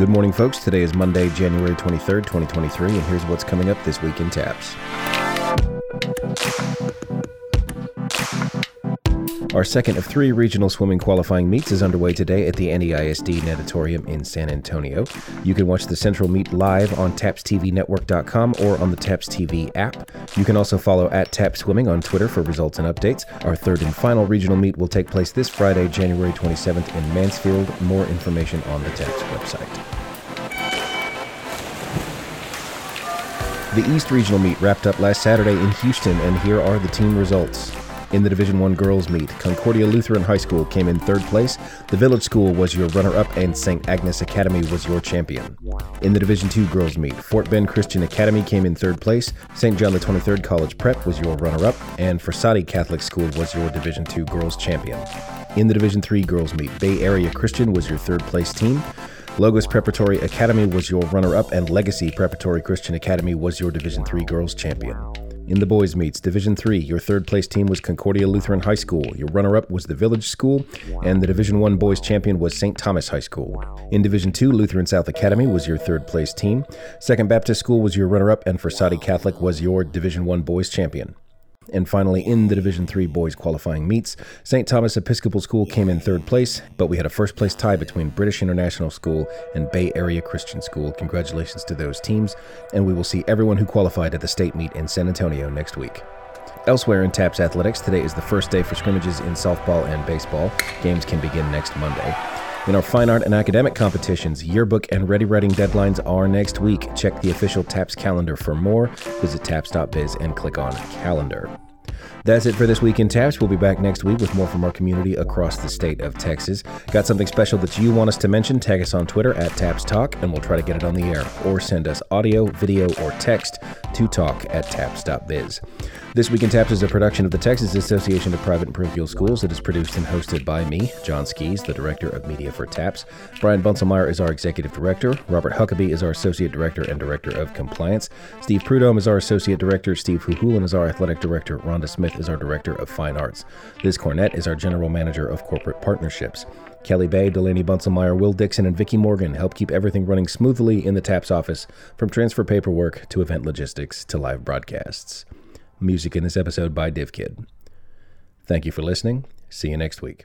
Good morning, folks. Today is Monday, January 23rd, 2023, and here's what's coming up this week in TAPPS. Our second of three regional swimming qualifying meets is underway today at the NEISD Natatorium in San Antonio. You can watch the Central Meet live on TapsTVNetwork.com or on the TAPPS TV app. You can also follow at Tap Swimming on Twitter for results and updates. Our third and final regional meet will take place this Friday, January 27th in Mansfield. More information on the TAPPS website. The East Regional Meet wrapped up last Saturday in Houston, and here are the team results. In the Division 1 girls meet, Concordia Lutheran High School came in third place, the Village School was your runner-up, and St. Agnes Academy was your champion. In the Division 2 girls meet, Fort Bend Christian Academy came in third place, St. John the 23rd College Prep was your runner-up, and Frassati Catholic School was your Division 2 girls champion. In the Division 3 girls meet, Bay Area Christian was your third place team, Logos Preparatory Academy was your runner-up, and Legacy Preparatory Christian Academy was your Division 3 girls champion. In the boys' meets, Division 3, your third place team was Concordia Lutheran High School. Your runner up was the Village School, and the Division 1 boys' champion was St. Thomas High School. In Division 2, Lutheran South Academy was your third place team. Second Baptist School was your runner up, and Frassati Catholic was your Division 1 boys' champion. And finally, in the Division Three boys qualifying meets, St. Thomas Episcopal School came in third place, but we had a first place tie between British International School and Bay Area Christian School. Congratulations to those teams, and we will see everyone who qualified at the state meet in San Antonio next week. Elsewhere in TAPPS athletics, today is the first day for scrimmages in softball and baseball. Games can begin next Monday. In our fine art and academic competitions, yearbook and ready writing deadlines are next week. Check the official TAPPS calendar for more. Visit tapps.biz and click on calendar. That's it for this week in TAPPS. We'll be back next week with more from our community across the state of Texas. Got something special that you want us to mention? Tag us on Twitter at TAPPS Talk and we'll try to get it on the air. Or send us audio, video, or text to talk at tapps.biz. This Week in TAPPS is a production of the Texas Association of Private and Parochial Schools. It is produced and hosted by me, John Skies, the Director of Media for TAPPS. Brian Bunselmeyer is our Executive Director. Robert Huckabee is our Associate Director and Director of Compliance. Steve Prudhomme is our Associate Director. Steve Huhulan is our Athletic Director. Rhonda Smith is our Director of Fine Arts. Liz Cornett is our General Manager of Corporate Partnerships. Kelly Bay, Delaney Bunselmeyer, Will Dixon, and Vicki Morgan help keep everything running smoothly in the TAPPS office, from transfer paperwork to event logistics to live broadcasts. Music in this episode by DivKid. Thank you for listening. See you next week.